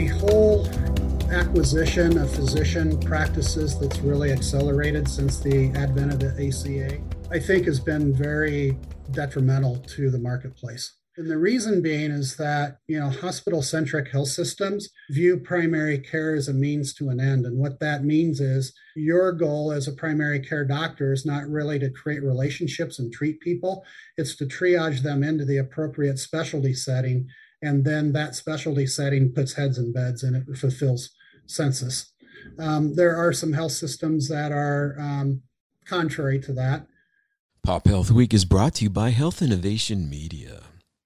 the whole acquisition of physician practices that's really accelerated since the advent of the ACA, I think has been very detrimental to the marketplace. And the reason being is that, you know, hospital centric health systems view primary care as a means to an end. And what that means is your goal as a primary care doctor is not really to create relationships and treat people, it's to triage them into the appropriate specialty setting. And then that specialty setting puts heads in beds and it fulfills census. Um, there are some health systems that are um, contrary to that. Pop Health Week is brought to you by Health Innovation Media.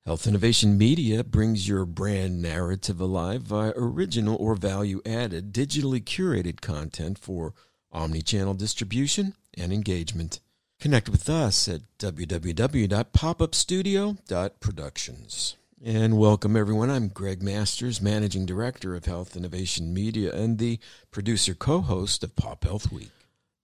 Health Innovation Media brings your brand narrative alive via original or value added digitally curated content for omni-channel distribution and engagement. Connect with us at www.popupstudio.productions. And welcome everyone. I'm Greg Masters, Managing Director of Health Innovation Media and the producer co-host of Pop Health Week.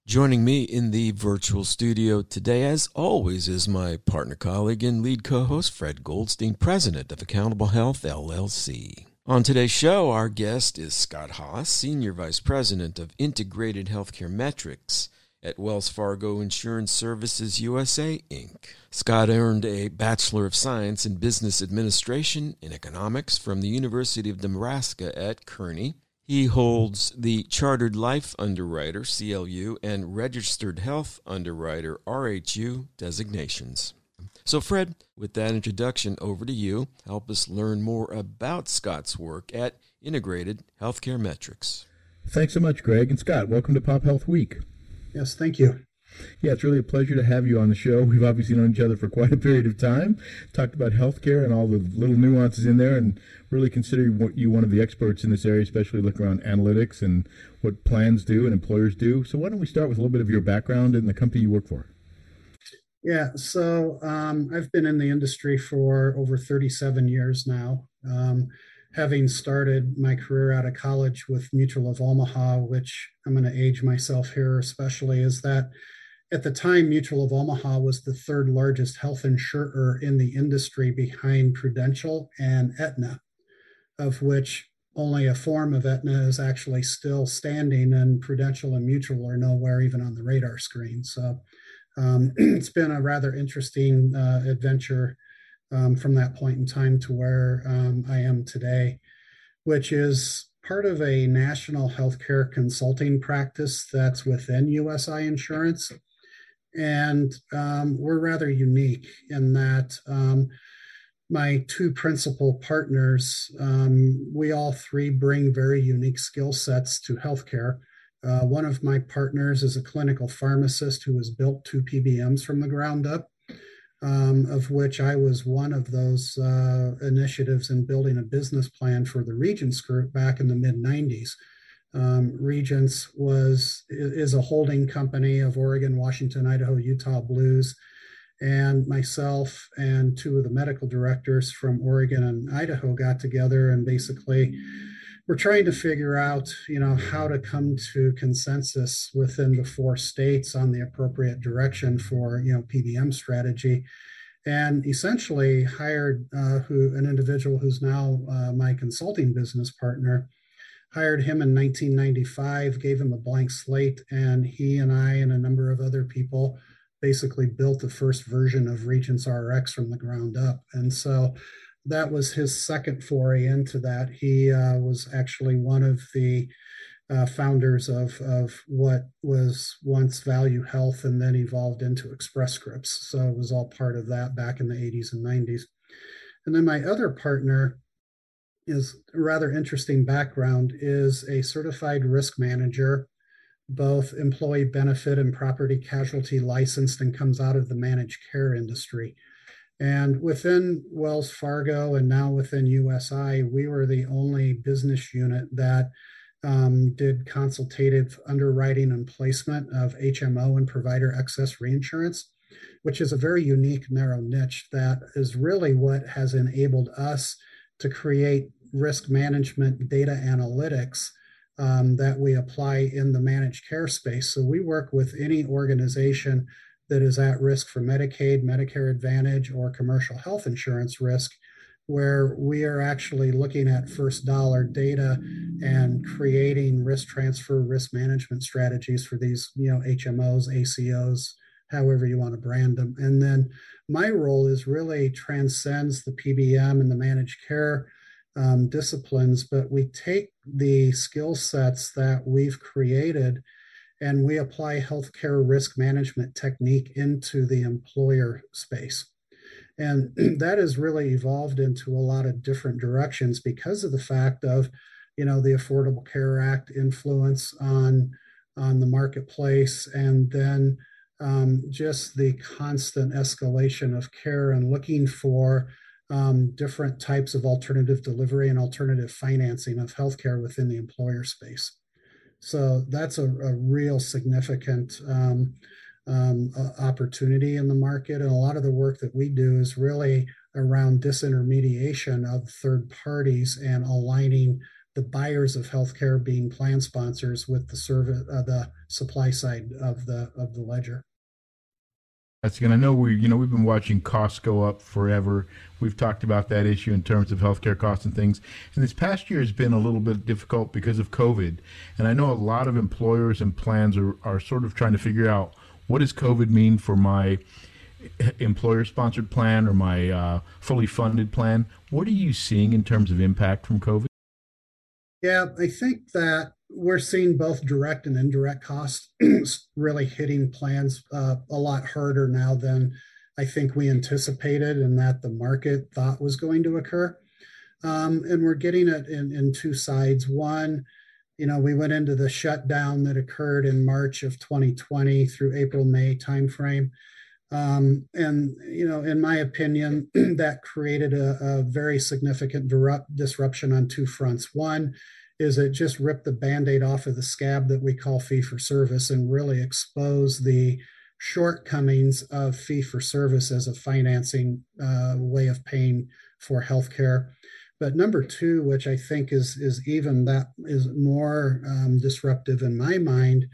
Joining me in the virtual studio today, as always, is my partner, colleague, and lead co host, Fred Goldstein, president of Accountable Health LLC. On today's show, our guest is Scott Haas, Senior Vice President of Integrated Healthcare Metrics at Wells Fargo Insurance Services USA, Inc. Scott earned a Bachelor of Science in Business Administration and Economics from the University of Nebraska at Kearney he holds the Chartered Life Underwriter, CLU, and Registered Health Underwriter, RHU, designations. So, Fred, with that introduction, over to you. Help us learn more about Scott's work at Integrated Healthcare Metrics. Thanks so much, Greg. And Scott, welcome to Pop Health Week. Yes, thank you. Yeah, it's really a pleasure to have you on the show. We've obviously known each other for quite a period of time, talked about healthcare and all the little nuances in there, and really consider you one of the experts in this area, especially looking around analytics and what plans do and employers do. So, why don't we start with a little bit of your background and the company you work for? Yeah, so um, I've been in the industry for over 37 years now. Um, having started my career out of college with Mutual of Omaha, which I'm going to age myself here, especially, is that at the time, Mutual of Omaha was the third largest health insurer in the industry behind Prudential and Aetna, of which only a form of Aetna is actually still standing, and Prudential and Mutual are nowhere even on the radar screen. So um, it's been a rather interesting uh, adventure um, from that point in time to where um, I am today, which is part of a national healthcare consulting practice that's within USI Insurance. And um, we're rather unique in that um, my two principal partners, um, we all three bring very unique skill sets to healthcare. Uh, one of my partners is a clinical pharmacist who has built two PBMs from the ground up, um, of which I was one of those uh, initiatives in building a business plan for the Regence Group back in the mid 90s. Um, Regence was is a holding company of Oregon, Washington, Idaho, Utah Blues, and myself and two of the medical directors from Oregon and Idaho got together and basically we're trying to figure out, you know, how to come to consensus within the four states on the appropriate direction for, you know, PBM strategy, and essentially hired uh, who an individual who's now uh, my consulting business partner hired him in 1995, gave him a blank slate, and he and I and a number of other people basically built the first version of Regence RX from the ground up. And so that was his second foray into that. He uh, was actually one of the uh, founders of, of what was once Value Health and then evolved into Express Scripts. So it was all part of that back in the 80s and 90s. And then my other partner is rather interesting background is a certified risk manager both employee benefit and property casualty licensed and comes out of the managed care industry and within wells fargo and now within usi we were the only business unit that um, did consultative underwriting and placement of hmo and provider excess reinsurance which is a very unique narrow niche that is really what has enabled us to create risk management data analytics um, that we apply in the managed care space. So we work with any organization that is at risk for Medicaid, Medicare Advantage, or commercial health insurance risk where we are actually looking at first dollar data and creating risk transfer, risk management strategies for these, you know, HMOs, ACOs, however you want to brand them. And then my role is really transcends the PBM and the managed care um, disciplines, but we take the skill sets that we've created and we apply healthcare risk management technique into the employer space. And that has really evolved into a lot of different directions because of the fact of, you know, the Affordable Care Act influence on on the marketplace, and then um, just the constant escalation of care and looking for um, different types of alternative delivery and alternative financing of healthcare within the employer space. So that's a, a real significant um, um, opportunity in the market. And a lot of the work that we do is really around disintermediation of third parties and aligning the buyers of healthcare being plan sponsors with the service, uh, the supply side of the of the ledger. That's good. I know we, you know, we've been watching costs go up forever. We've talked about that issue in terms of healthcare costs and things. And this past year has been a little bit difficult because of COVID. And I know a lot of employers and plans are, are sort of trying to figure out what does COVID mean for my employer sponsored plan or my uh, fully funded plan. What are you seeing in terms of impact from COVID? Yeah, I think that we're seeing both direct and indirect costs really hitting plans uh, a lot harder now than I think we anticipated and that the market thought was going to occur. Um, and we're getting it in, in two sides. One, you know, we went into the shutdown that occurred in March of 2020 through April, May timeframe. Um, and, you know, in my opinion, that created a, a very significant disruption on two fronts. One, is it just ripped the band-aid off of the scab that we call fee for service and really expose the shortcomings of fee for service as a financing uh, way of paying for healthcare. But number two, which I think is is even that is more um, disruptive in my mind,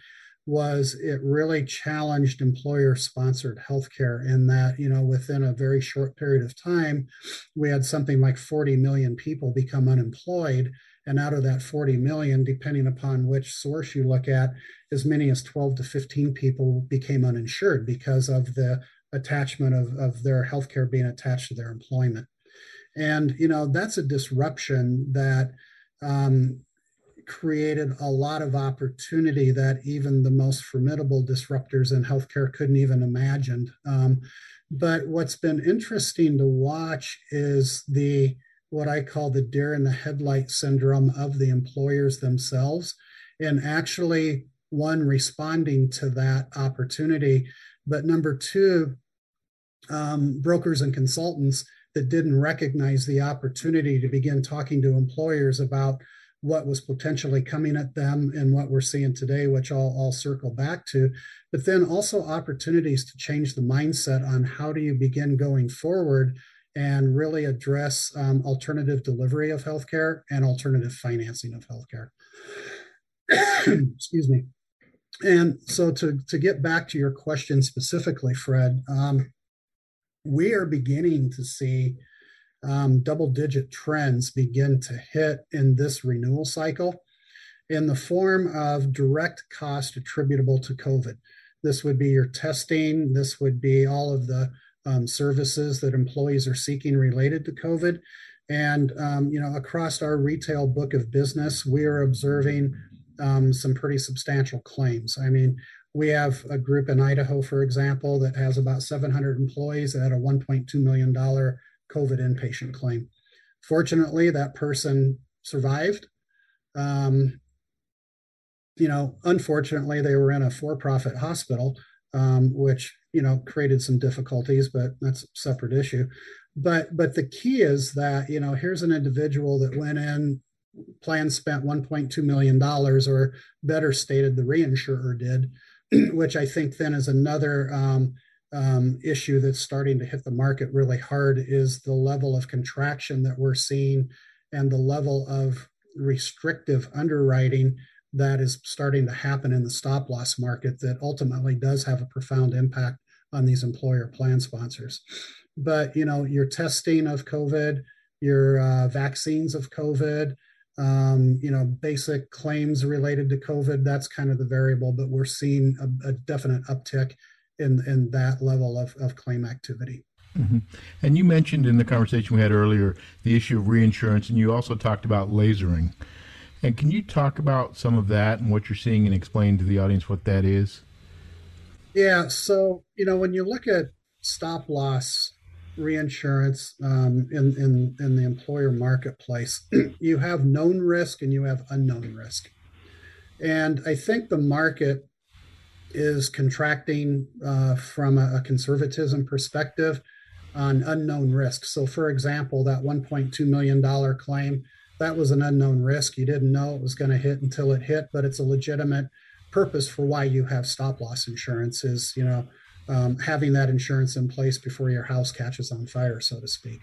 was it really challenged employer sponsored healthcare in that you know within a very short period of time, we had something like 40 million people become unemployed and out of that 40 million, depending upon which source you look at, as many as 12 to 15 people became uninsured because of the attachment of, of their healthcare being attached to their employment. And, you know, that's a disruption that um, created a lot of opportunity that even the most formidable disruptors in healthcare couldn't even imagine. Um, but what's been interesting to watch is the what I call the deer in the headlight syndrome of the employers themselves, and actually, one, responding to that opportunity, but number two, um, brokers and consultants that didn't recognize the opportunity to begin talking to employers about what was potentially coming at them and what we're seeing today, which I'll, I'll circle back to, but then also opportunities to change the mindset on how do you begin going forward and really address um, alternative delivery of healthcare and alternative financing of healthcare. Excuse me. And so, to, to get back to your question specifically, Fred, um, we are beginning to see um, double digit trends begin to hit in this renewal cycle in the form of direct cost attributable to COVID. This would be your testing, this would be all of the um, services that employees are seeking related to COVID. And um, you know, across our retail book of business, we are observing um, some pretty substantial claims. I mean, we have a group in Idaho, for example, that has about 700 employees that had a 1.2 million dollar COVID inpatient claim. Fortunately, that person survived. Um, you know, unfortunately, they were in a for-profit hospital, um, which you know created some difficulties, but that's a separate issue. But but the key is that you know here's an individual that went in, plan spent 1.2 million dollars, or better stated, the reinsurer did, which I think then is another um, um, issue that's starting to hit the market really hard is the level of contraction that we're seeing and the level of restrictive underwriting that is starting to happen in the stop loss market that ultimately does have a profound impact on these employer plan sponsors. But you know, your testing of COVID, your uh, vaccines of COVID, um, you know, basic claims related to COVID. That's kind of the variable, but we're seeing a, a definite uptick in in that level of, of claim activity. Mm-hmm. And you mentioned in the conversation we had earlier the issue of reinsurance, and you also talked about lasering. And can you talk about some of that and what you're seeing and explain to the audience what that is? Yeah. So, you know, when you look at stop loss reinsurance um, in, in, in the employer marketplace, you have known risk and you have unknown risk. And I think the market is contracting uh, from a, a, conservatism perspective on unknown risk. So, for example, that $1.2 million claim, that was an unknown risk. You didn't know it was going to hit until it hit, but it's a legitimate purpose for why you have stop loss insurance is, you know, um, having that insurance in place before your house catches on fire, so to speak.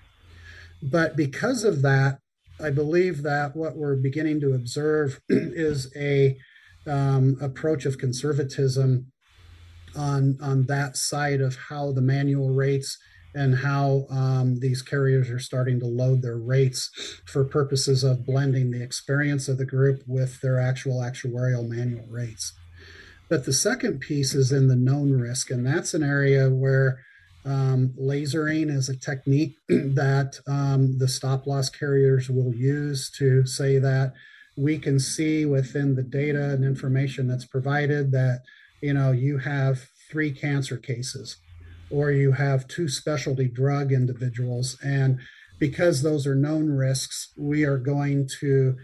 But because of that, I believe that what we're beginning to observe is a um, approach of conservatism on on that side of how the manual rates and how um, these carriers are starting to load their rates for purposes of blending the experience of the group with their actual actuarial manual rates. But the second piece is in the known risk, and that's an area where um, lasering is a technique that um, the stop loss carriers will use to say that we can see within the data and information that's provided that you know you have three cancer cases or you have two specialty drug individuals and because those are known risks we are going to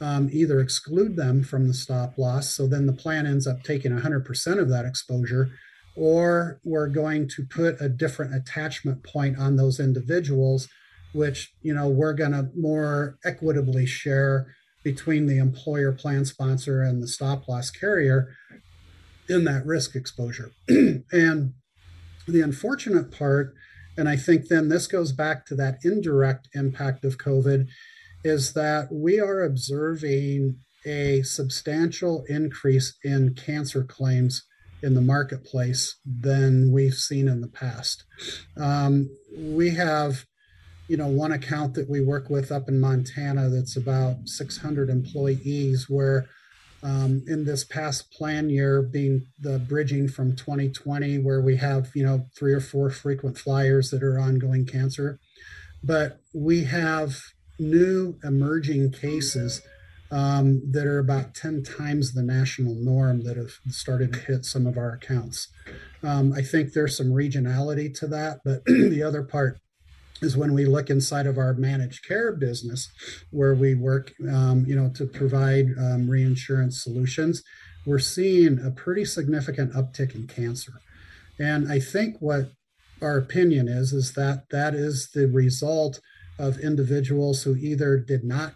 um, either exclude them from the stop loss, so then the plan ends up taking 100% of that exposure, or we're going to put a different attachment point on those individuals, which you know we're going to more equitably share between the employer plan sponsor and the stop loss carrier in that risk exposure. and the unfortunate part, and I think then this goes back to that indirect impact of COVID, is that we are observing a substantial increase in cancer claims in the marketplace than we've seen in the past. Um, we have, you know, one account that we work with up in Montana that's about 600 employees, where um, in this past plan year, being the bridging from 2020, where we have, you know, three or four frequent flyers that are ongoing cancer, but we have new emerging cases um, that are about 10 times the national norm that have started to hit some of our accounts. Um, I think there's some regionality to that, but the other part is when we look inside of our managed care business, where we work, um, you know, to provide um, reinsurance solutions, we're seeing a pretty significant uptick in cancer. And I think what our opinion is is that that is the result of individuals who either did not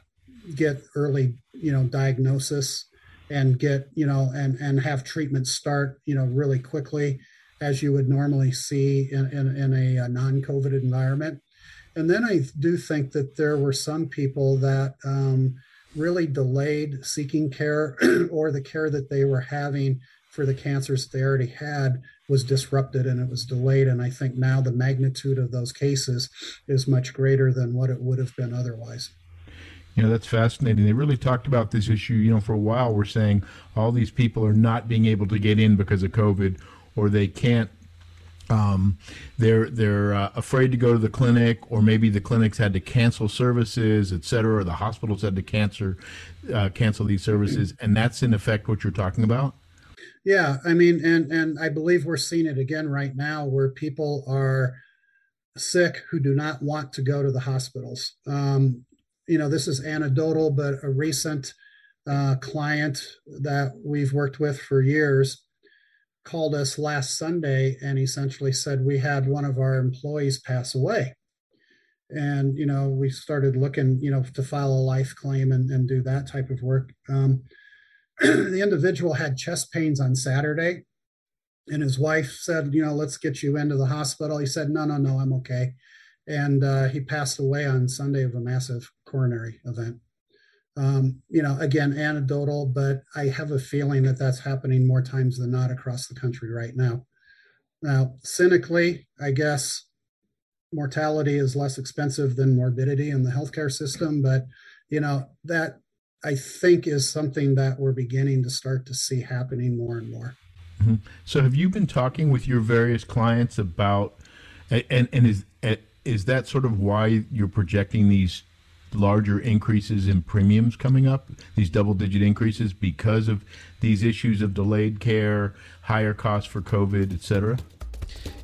get early, you know, diagnosis and get, you know, and and have treatment start, you know, really quickly, as you would normally see in, in, in a, a non-COVID environment. And then I do think that there were some people that um, really delayed seeking care or the care that they were having for the cancers they already had was disrupted and it was delayed. And I think now the magnitude of those cases is much greater than what it would have been otherwise. You know, that's fascinating. They really talked about this issue. You know, for a while, we're saying all these people are not being able to get in because of COVID or they can't um, they're they're uh, afraid to go to the clinic, or maybe the clinics had to cancel services, et cetera, or the hospitals had to cancel uh, cancel these services, and that's in effect what you're talking about. Yeah, I mean, and and I believe we're seeing it again right now, where people are sick who do not want to go to the hospitals. Um, you know, this is anecdotal, but a recent uh, client that we've worked with for years called us last Sunday and essentially said we had one of our employees pass away. And, you know, we started looking, you know, to file a life claim and, and do that type of work. Um, the individual had chest pains on Saturday, and his wife said, "You know, let's get you into the hospital." He said, "No, no, no, I'm okay," and uh, he passed away on Sunday of a massive coronary event. Um, you know, again, anecdotal, but I have a feeling that that's happening more times than not across the country right now. Now, cynically, I guess mortality is less expensive than morbidity in the healthcare system, but you know that I think is something that we're beginning to start to see happening more and more. Mm-hmm. So, have you been talking with your various clients about, and and is is that sort of why you're projecting these larger increases in premiums coming up, these double digit increases because of these issues of delayed care, higher costs for COVID, et cetera?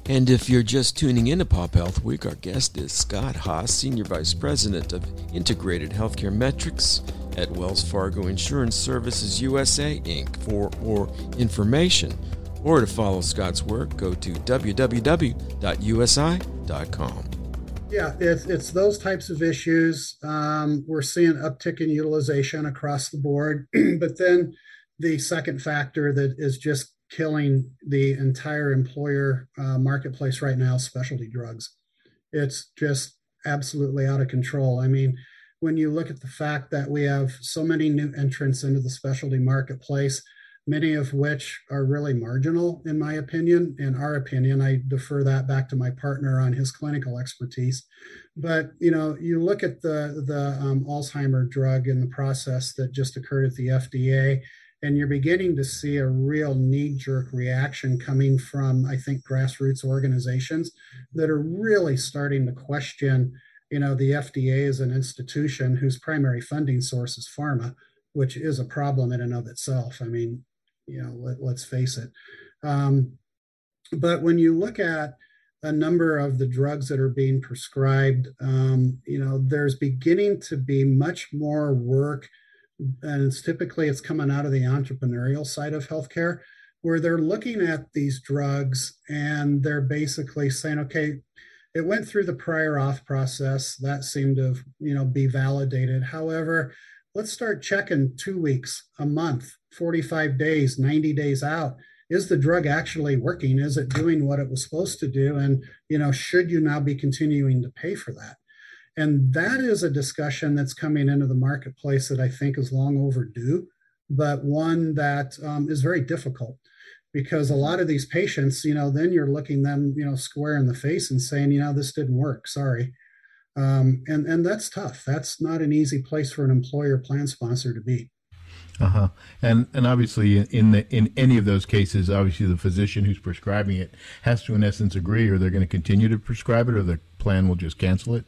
And if you're just tuning in to Pop Health Week, our guest is Scott Haas, Senior Vice President of Integrated Healthcare Metrics at Wells Fargo Insurance Services USA, Inc. For more information or to follow Scott's work, go to www.usi.com. Yeah, it's, it's those types of issues. Um, we're seeing uptick in utilization across the board. but then the second factor that is just killing the entire employer uh, marketplace right now specialty drugs. It's just absolutely out of control. I mean, when you look at the fact that we have so many new entrants into the specialty marketplace, many of which are really marginal, in my opinion. In our opinion, I defer that back to my partner on his clinical expertise. But you know, you look at the the um, Alzheimer drug in the process that just occurred at the FDA, and you're beginning to see a real knee-jerk reaction coming from, I think, grassroots organizations that are really starting to question. You know, the FDA is an institution whose primary funding source is pharma, which is a problem in and of itself. I mean, you know, let, us face it. Um, but when you look at a number of the drugs that are being prescribed, um, you know, there's beginning to be much more work, and it's typically it's coming out of the entrepreneurial side of healthcare, where they're looking at these drugs and they're basically saying, okay, it went through the prior auth process that seemed to you know be validated. However, let's start checking two weeks, a month, 45 days, 90 days out. Is the drug actually working? Is it doing what it was supposed to do? And, you know, should you now be continuing to pay for that? And that is a discussion that's coming into the marketplace that I think is long overdue, but one that um, is very difficult because a lot of these patients, you know, then you're looking them, you know, square in the face and saying, you know, this didn't work. Sorry. Um, and and that's tough. That's not an easy place for an employer plan sponsor to be. Uh huh. And and obviously in the in any of those cases, obviously the physician who's prescribing it has to in essence agree, or they're going to continue to prescribe it, or the plan will just cancel it.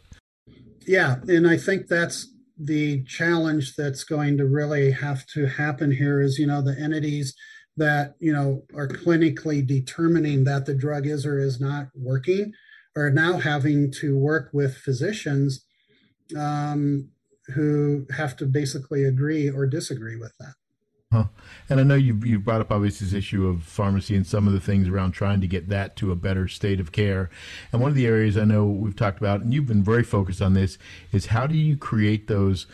Yeah, and I think that's the challenge that's going to really have to happen here. Is you know the entities that you know are clinically determining that the drug is or is not working are now having to work with physicians um, who have to basically agree or disagree with that. Huh. And I know you you brought up obviously this issue of pharmacy and some of the things around trying to get that to a better state of care. And one of the areas I know we've talked about, and you've been very focused on this, is how do you create those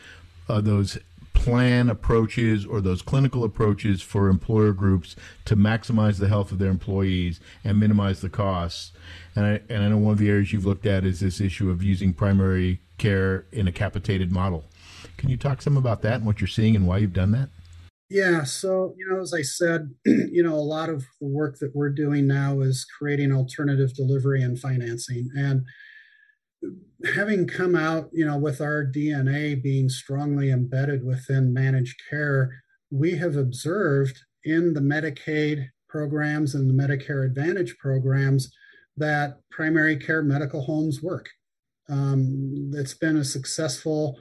uh, those plan approaches or those clinical approaches for employer groups to maximize the health of their employees and minimize the costs. And I, and I know one of the areas you've looked at is this issue of using primary care in a capitated model. Can you talk some about that and what you're seeing and why you've done that? Yeah, so you know, as I said, you know, a lot of the work that we're doing now is creating alternative delivery and financing. And having come out, you know, with our DNA being strongly embedded within managed care, we have observed in the Medicaid programs and the Medicare Advantage programs that primary care medical homes work. Um, it's been a successful,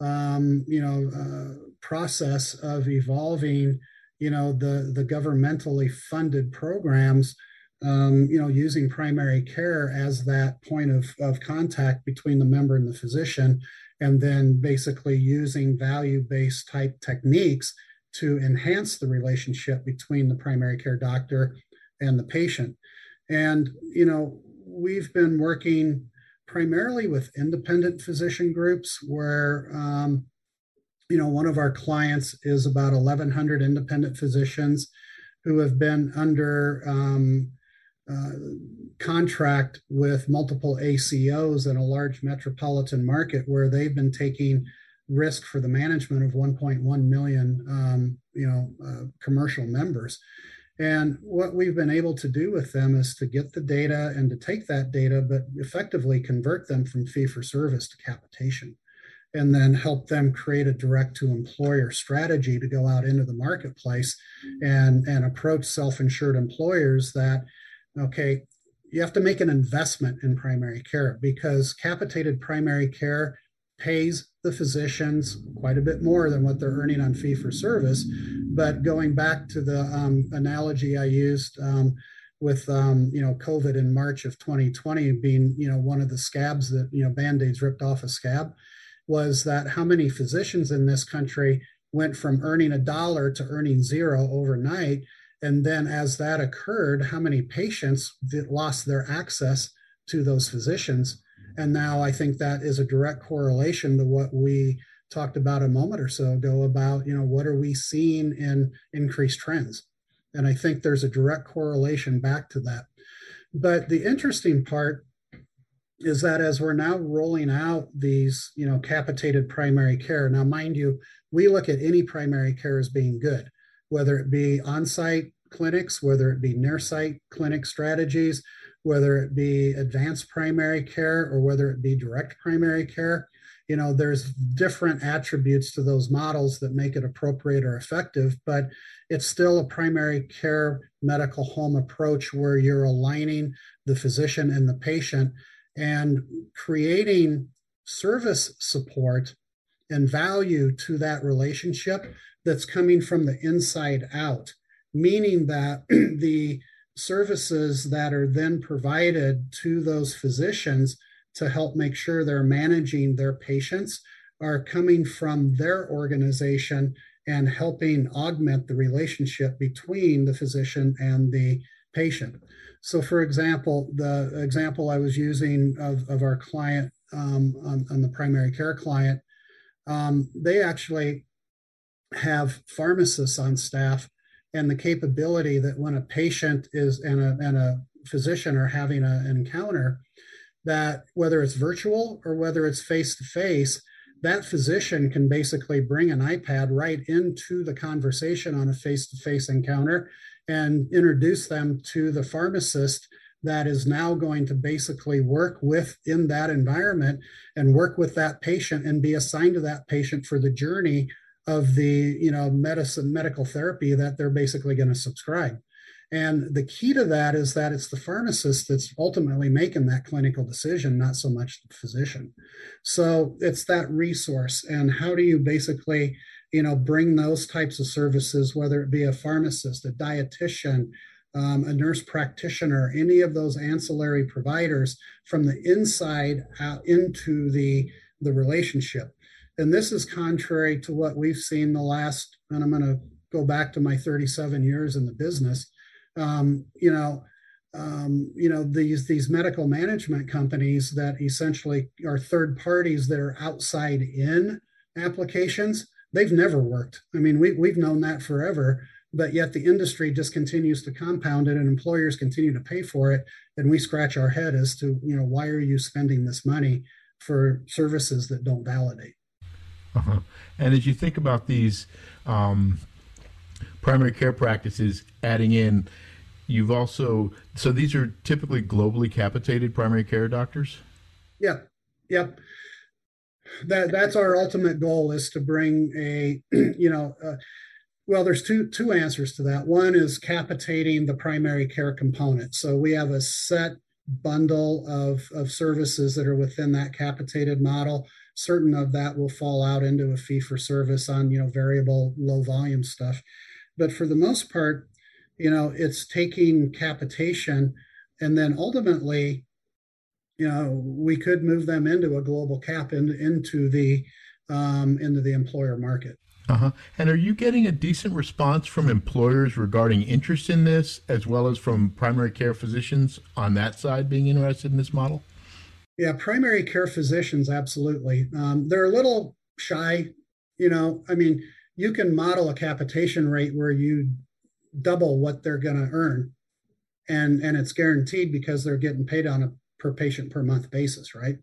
um, you know, uh, process of evolving, you know, the the governmentally funded programs um, you know, using primary care as that point of, of contact between the member and the physician, and then basically using value based type techniques to enhance the relationship between the primary care doctor and the patient. And, you know, we've been working primarily with independent physician groups where, um, you know, one of our clients is about 1,100 independent physicians who have been under um, contract with multiple ACOs in a large metropolitan market where they've been taking risk for the management of 1.1 million, um, you know, uh, commercial members. And what we've been able to do with them is to get the data and to take that data, but effectively convert them from fee for service to capitation and then help them create a direct to employer strategy to go out into the marketplace and, and approach self insured employers that, okay, you have to make an investment in primary care because capitated primary care pays the physicians quite a bit more than what they're earning on fee for service. But going back to the um, analogy I used um, with um, you know COVID in March of 2020 being you know one of the scabs that you know band-aids ripped off a scab, was that how many physicians in this country went from earning a dollar to earning zero overnight. And then as that occurred, how many patients lost their access to those physicians and now I think that is a direct correlation to what we talked about a moment or so ago about, you know, what are we seeing in increased trends? And I think there's a direct correlation back to that. But the interesting part is that as we're now rolling out these, you know, capitated primary care, now mind you, we look at any primary care as being good, whether it be on-site clinics, whether it be near site clinic strategies, whether it be advanced primary care or whether it be direct primary care. You know, there's different attributes to those models that make it appropriate or effective, but it's still a primary care medical home approach where you're aligning the physician and the patient and creating service support and value to that relationship that's coming from the inside out, meaning that the services that are then provided to those physicians to help make sure they're managing their patients are coming from their organization and helping augment the relationship between the physician and the patient. So, for example, the example I was using of, of our client um, on, on, the primary care client, um, they actually have pharmacists on staff and the capability that when a patient is and a, and a physician are having a, an encounter, that whether it's virtual or whether it's face to face, that physician can basically bring an iPad right into the conversation on a face to face encounter and introduce them to the pharmacist that is now going to basically work within that environment and work with that patient and be assigned to that patient for the journey of the you know medicine medical therapy that they're basically going to subscribe. And the key to that is that it's the pharmacist that's ultimately making that clinical decision not so much the physician. So it's that resource and how do you basically you know bring those types of services whether it be a pharmacist a dietitian um, a nurse practitioner any of those ancillary providers from the inside out into the the relationship and this is contrary to what we've seen the last, and I'm going to go back to my 37 years in the business. Um, you know, um, you know these these medical management companies that essentially are third parties that are outside in applications. They've never worked. I mean, we we've known that forever but yet the industry just continues to compound it and employers continue to pay for it and we scratch our head as to you know why are you spending this money for services that don't validate uh-huh. And as you think about these um, primary care practices, adding in, you've also so these are typically globally capitated primary care doctors. Yep, yep. That that's our ultimate goal is to bring a you know. Uh, well, there's two two answers to that. One is capitating the primary care component. So we have a set bundle of, of services that are within that capitated model certain of that will fall out into a fee for service on you know variable low volume stuff but for the most part you know it's taking capitation and then ultimately you know we could move them into a global cap in, into the um, into the employer market uh-huh. And are you getting a decent response from employers regarding interest in this, as well as from primary care physicians on that side being interested in this model? Yeah, primary care physicians, absolutely. Um, they're a little shy. You know, I mean, you can model a capitation rate where you double what they're going to earn, and and it's guaranteed because they're getting paid on a per patient per month basis, right?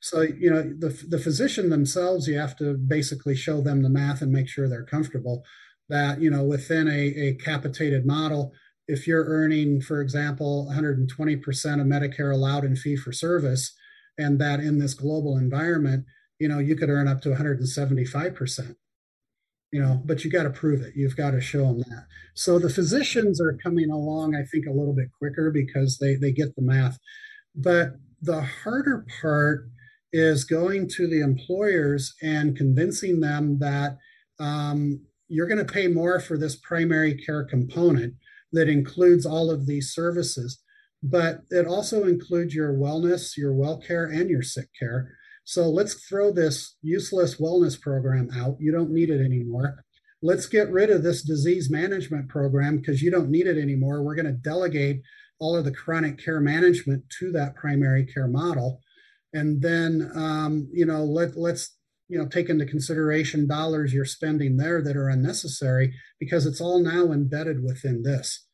So you know, the the physician themselves, you have to basically show them the math and make sure they're comfortable. that, you know, within a, a capitated model, if you're earning, for example, 120% of Medicare allowed in fee for service, and that in this global environment, you know, you could earn up to 175%. You know, but you got to prove it. You've got to show them that. So the physicians are coming along, I think, a little bit quicker because they they get the math. But the harder part is going to the employers and convincing them that um, you're going to pay more for this primary care component that includes all of these services, but it also includes your wellness, your well care, and your sick care. So let's throw this useless wellness program out. You don't need it anymore. Let's get rid of this disease management program because you don't need it anymore. We're going to delegate all of the chronic care management to that primary care model. And then, um, you know, let, let's you know take into consideration dollars you're spending there that are unnecessary because it's all now embedded within this.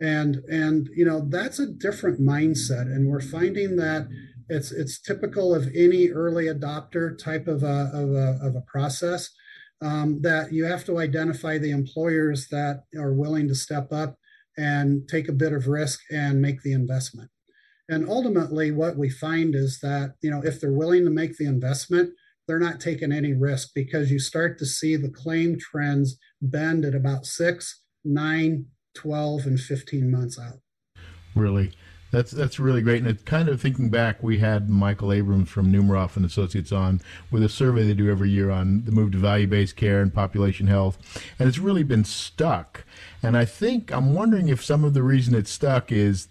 And and you know that's a different mindset. And we're finding that it's it's typical of any early adopter type of a of a, of a process um, that you have to identify the employers that are willing to step up and take a bit of risk and make the investment and ultimately what we find is that you know if they're willing to make the investment they're not taking any risk because you start to see the claim trends bend at about six, nine, 12, and 15 months out. Really? That's that's really great, and it's kind of thinking back. We had Michael Abrams from Numerof and Associates on with a survey they do every year on the move to value-based care and population health, and it's really been stuck. And I think I'm wondering if some of the reason it's stuck is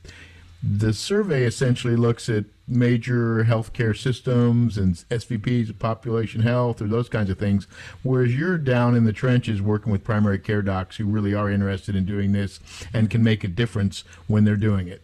the survey essentially looks at major healthcare systems and SVPs, of population health, or those kinds of things. Whereas you're down in the trenches working with primary care docs who really are interested in doing this and can make a difference when they're doing it.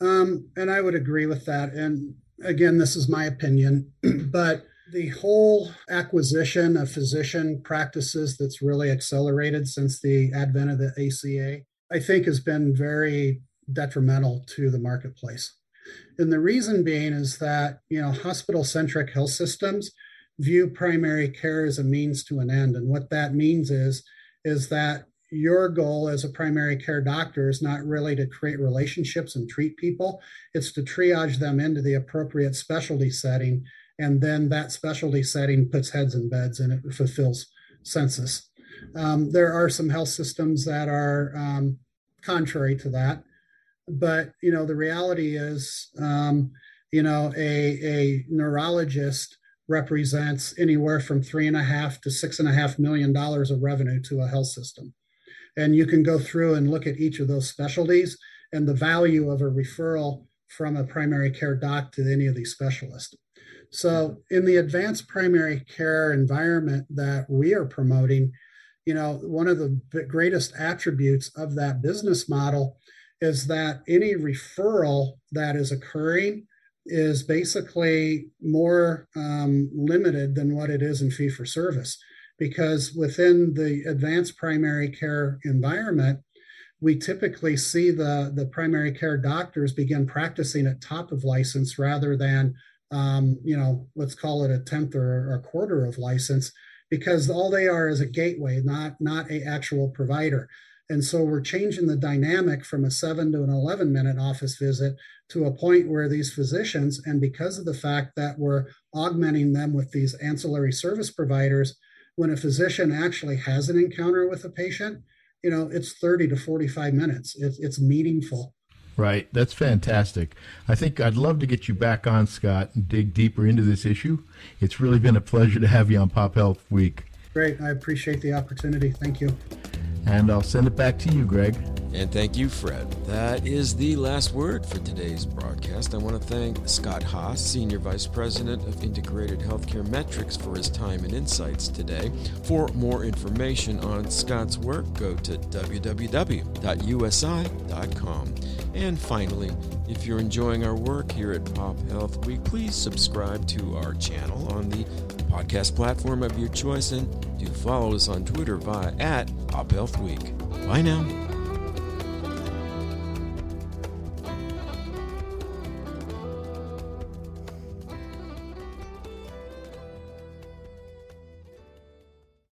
Um, and I would agree with that. And again, this is my opinion, but the whole acquisition of physician practices that's really accelerated since the advent of the ACA, I think has been very detrimental to the marketplace. And the reason being is that, you know, hospital centric health systems view primary care as a means to an end. And what that means is, is that your goal as a primary care doctor is not really to create relationships and treat people, it's to triage them into the appropriate specialty setting. And then that specialty setting puts heads in beds and it fulfills census. Um, there are some health systems that are um, contrary to that but you know the reality is um, you know a, a neurologist represents anywhere from three and a half to six and a half million dollars of revenue to a health system. And you can go through and look at each of those specialties and the value of a referral from a primary care doc to any of these specialists. So in the advanced primary care environment that we are promoting you know one of the greatest attributes of that business model is that any referral that is occurring is basically more um, limited than what it is in fee for service. Because within the advanced primary care environment, we typically see the, the primary care doctors begin practicing at top of license rather than, um, you know, let's call it a tenth or a quarter of license, because all they are is a gateway, not not a actual provider. And so we're changing the dynamic from a seven to an 11 minute office visit to a point where these physicians, and because of the fact that we're augmenting them with these ancillary service providers, when a physician actually has an encounter with a patient, you know, it's 30 to 45 minutes. It's, it's meaningful. Right. That's fantastic. I think I'd love to get you back on, Scott, and dig deeper into this issue. It's really been a pleasure to have you on Pop Health Week. Great. I appreciate the opportunity. Thank you. And I'll send it back to you, Greg. And thank you, Fred. That is the last word for today's broadcast. I want to thank Scott Haas, Senior Vice President of Integrated Healthcare Metrics, for his time and insights today. For more information on Scott's work, go to www.usi.com. And finally, if you're enjoying our work here at Pop Health Week, please subscribe to our channel on the podcast platform of your choice and do follow us on Twitter via at Pop Health Week. Bye now.